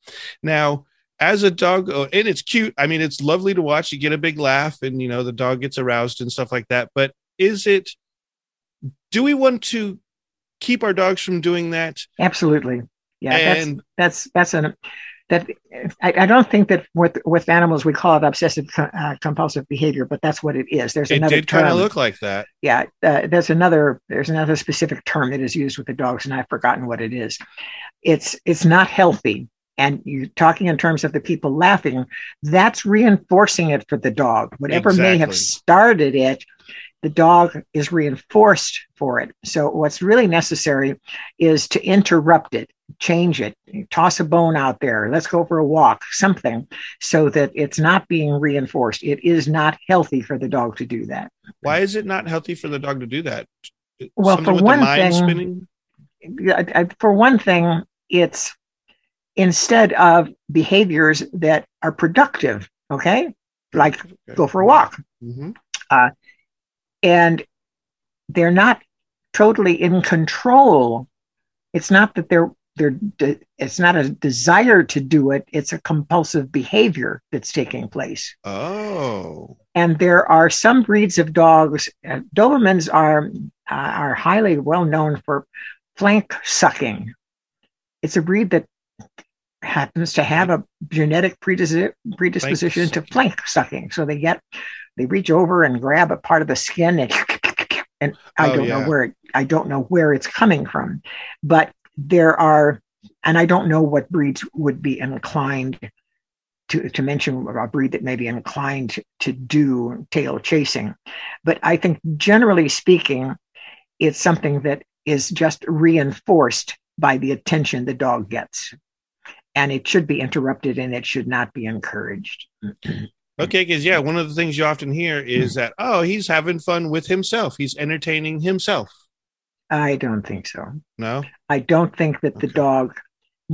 Now, as a dog, oh, and it's cute. I mean, it's lovely to watch. You get a big laugh, and you know the dog gets aroused and stuff like that. But is it do we want to keep our dogs from doing that? Absolutely. Yeah, And- that's that's that's an that I, I don't think that with with animals we call it obsessive uh, compulsive behavior, but that's what it is. There's It another did kind of look like that. yeah, uh, there's another there's another specific term that is used with the dogs, and I've forgotten what it is. It's it's not healthy. And you're talking in terms of the people laughing, that's reinforcing it for the dog. Whatever may have started it, the dog is reinforced for it. So what's really necessary is to interrupt it, change it, toss a bone out there, let's go for a walk, something, so that it's not being reinforced. It is not healthy for the dog to do that. Why is it not healthy for the dog to do that? Well, Something for one thing- spinning. Yeah, I- I- for one thing, it's instead of behaviors that are productive, okay, like go for a walk, Mhm. and they're not totally in control. It's not that they're they're it's not a desire to do it. It's a compulsive behavior that's taking place. Oh, and there are some breeds of dogs. Uh, Dobermans are uh, are highly well known for flank sucking. It's a breed that happens to have a genetic predis- predisposition to flank sucking. So they get they reach over and grab a part of the skin and and I Oh, don't yeah. know where it, I don't know where it's coming from, but there are, and I don't know what breeds would be inclined to, to mention a breed that may be inclined to do tail chasing. But I think generally speaking, it's something that is just reinforced by the attention the dog gets. And it should be interrupted and it should not be encouraged. okay. Because yeah, one of the things you often hear is that oh, he's having fun with himself. He's entertaining himself. I don't think so. No. I don't think that the dog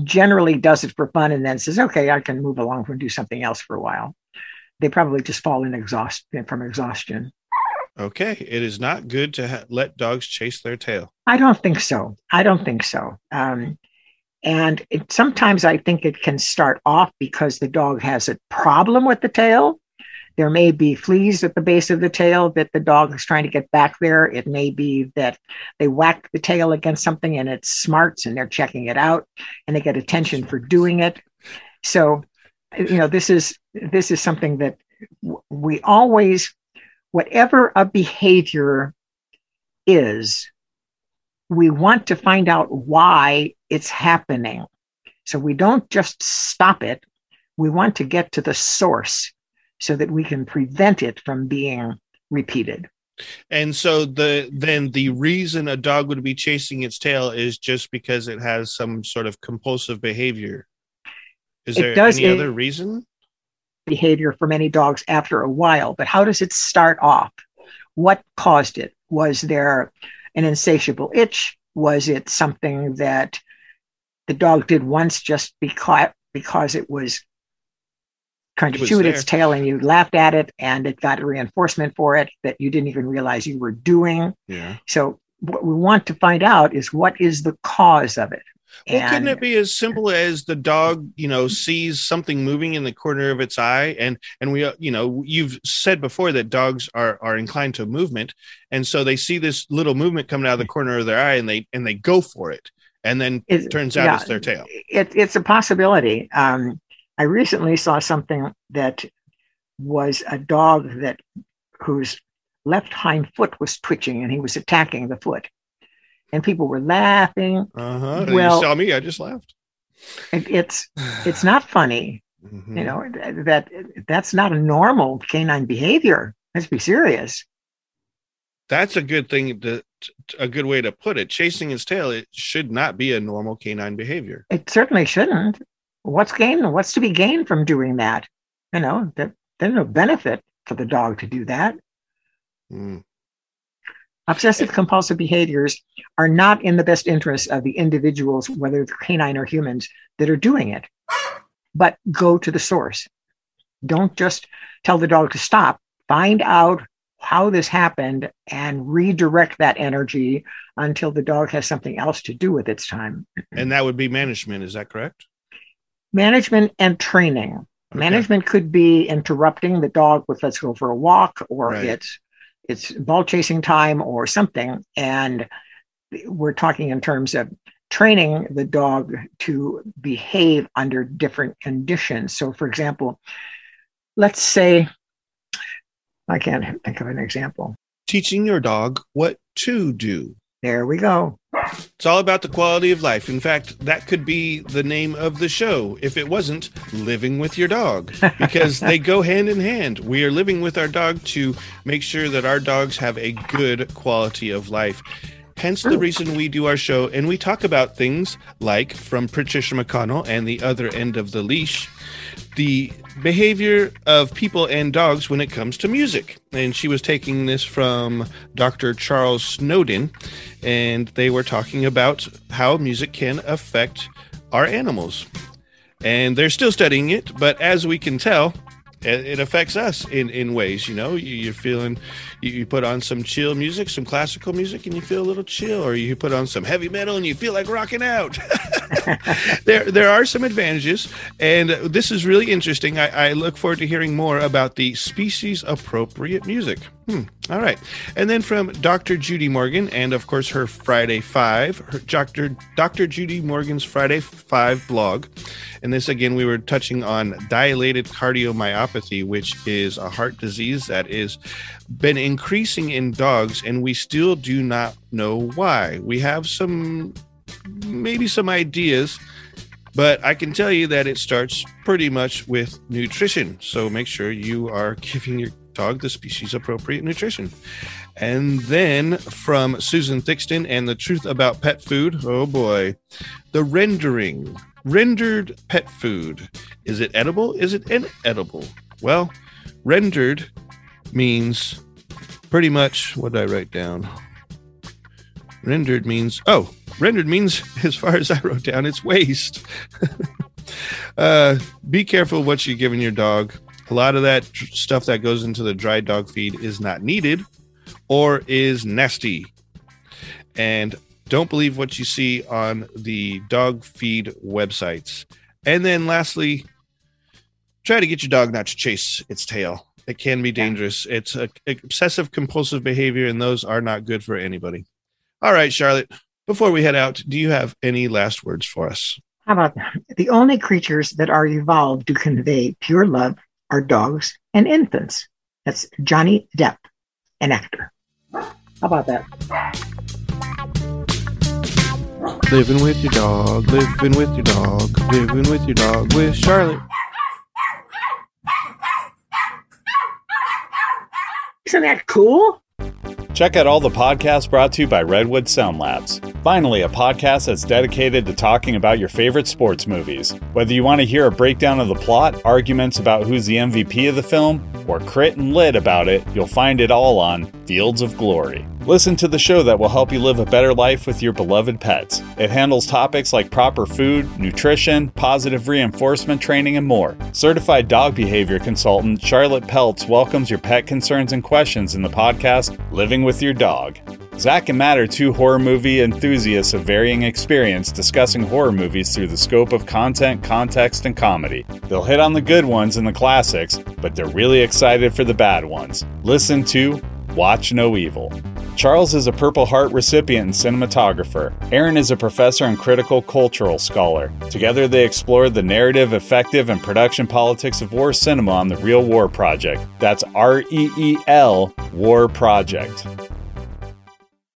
generally does it for fun and then says, okay, I can move along and do something else for a while. They probably just fall in exhaust from exhaustion. Okay. It is not good to ha- let dogs chase their tail. I don't think so. I don't think so. Um, and it, sometimes I think it can start off because the dog has a problem with the tail. There may be fleas at the base of the tail that the dog is trying to get back there. It may be that they whack the tail against something and it smarts and they're checking it out and they get attention for doing it. So, you know, this is this is something that we always, whatever a behavior is, we want to find out why it's happening. So we don't just stop it. We want to get to the source so that we can prevent it from being repeated. And so the then the reason a dog would be chasing its tail is just because it has some sort of compulsive behavior. Is It there does- any it- other reason? Behavior for many dogs after a while, but how does it start off? What caused it? Was there an insatiable itch? Was it something that the dog did once just because because it was trying It to shoot there. its tail and you laughed at it and it got a reinforcement for it that you didn't even realize you were doing? Yeah. So what we want to find out is what is the cause of it. Well, couldn't it be as simple as the dog, you know, sees something moving in the corner of its eye, and and we, uh, you know, you've said before that dogs are are inclined to movement, and so they see this little movement coming out of the corner of their eye, and they and they go for it, and then It- it turns out yeah, it's their tail. It, it's a possibility. Um, I recently saw something that was a dog that whose left hind foot was twitching and he was attacking the foot. And people were laughing. Uh huh. Well- you saw me. I just laughed. It, it's it's not funny, Mhm. you know, that that's not a normal canine behavior. Let's be serious. That's a good thing to, a good way to put it. Chasing its tail, it should not be a normal canine behavior. It certainly shouldn't. What's gained? What's to be gained from doing that? You know, that there's no benefit for the dog to do that. Mm. Obsessive compulsive behaviors are not in the best interest of the individuals, whether they're canine or humans, that are doing it. But go to the source. Don't just tell the dog to stop. Find out how this happened and redirect that energy until the dog has something else to do with its time. And that would be management. Is that correct? Management and training. Okay. Management could be interrupting the dog with let's go for a walk or right. it's it's ball chasing time or something. And we're talking in terms of training the dog to behave under different conditions. So for example, let's say I can't think of an example. Teaching your dog what to do. There we go. It's all about the quality of life. In fact, that could be the name of the show if it wasn't Living with Your Dog, because they go hand in hand. We are living with our dog to make sure that our dogs have a good quality of life. Hence the reason we do our show and we talk about things like from Patricia McConnell and the other end of the leash the behavior of people and dogs when it comes to music. And she was taking this from Dr. Charles Snowdon, and they were talking about how music can affect our animals. And they're still studying it, but as we can tell, it affects us in, in ways, you know, you're feeling, you put on some chill music, some classical music, and you feel a little chill, or you put on some heavy metal and you feel like rocking out. there, there are some advantages, and this is really interesting. I, I look forward to hearing more about the species appropriate music. Hmm. All right. And then from Dr. Judy Morgan, and of course her Friday Five, her Dr. Dr. Judy Morgan's Friday Five blog. And this again, we were touching on dilated cardiomyopathy, which is a heart disease that is been increasing in dogs, and we still do not know why. We have some maybe some ideas but I can tell you that it starts pretty much with nutrition. So make sure you are giving your dog the species appropriate nutrition. And then from Susan Thixton and the truth about pet food. Oh boy. The rendering. Rendered pet food. Is it edible? Is it inedible? Well, rendered means pretty much what did I write down? Rendered means, oh, rendered means, as far as I wrote down, it's waste. uh, be careful what you're giving your dog a lot of that stuff that goes into the dry dog feed is not needed or is nasty. And don't believe what you see on the dog feed websites. And then lastly, try to get your dog not to chase its tail. It can be dangerous. It's a, obsessive compulsive behavior, and those are not good for anybody. All right, Charlotte, before we head out, do you have any last words for us? How about the only creatures that are evolved to convey pure love are dogs and infants. That's Johnny Depp, an actor. How about that? Living with your dog, living with your dog, living with your dog with Charlotte. Isn't that cool? Check out all the podcasts brought to you by Redwood Sound Labs. Finally, a podcast that's dedicated to talking about your favorite sports movies. Whether you want to hear a breakdown of the plot, arguments about who's the MVP of the film, or crit and lit about it, you'll find it all on Fields of Glory. Listen to the show that will help you live a better life with your beloved pets. It handles topics like proper food, nutrition, positive reinforcement training, and more. Certified dog behavior consultant Charlotte Peltz welcomes your pet concerns and questions in the podcast Living with Your Dog. Zach and Matt are two horror movie enthusiasts of varying experience discussing horror movies through the scope of content, context, and comedy. They'll hit on the good ones and the classics, but they're really excited for the bad ones. Listen to Watch No Evil. Charles is a Purple Heart recipient and cinematographer. Aaron is a professor and critical cultural scholar. Together, they explored the narrative, effective, and production politics of war cinema on the Real War Project. That's R E E L War Project.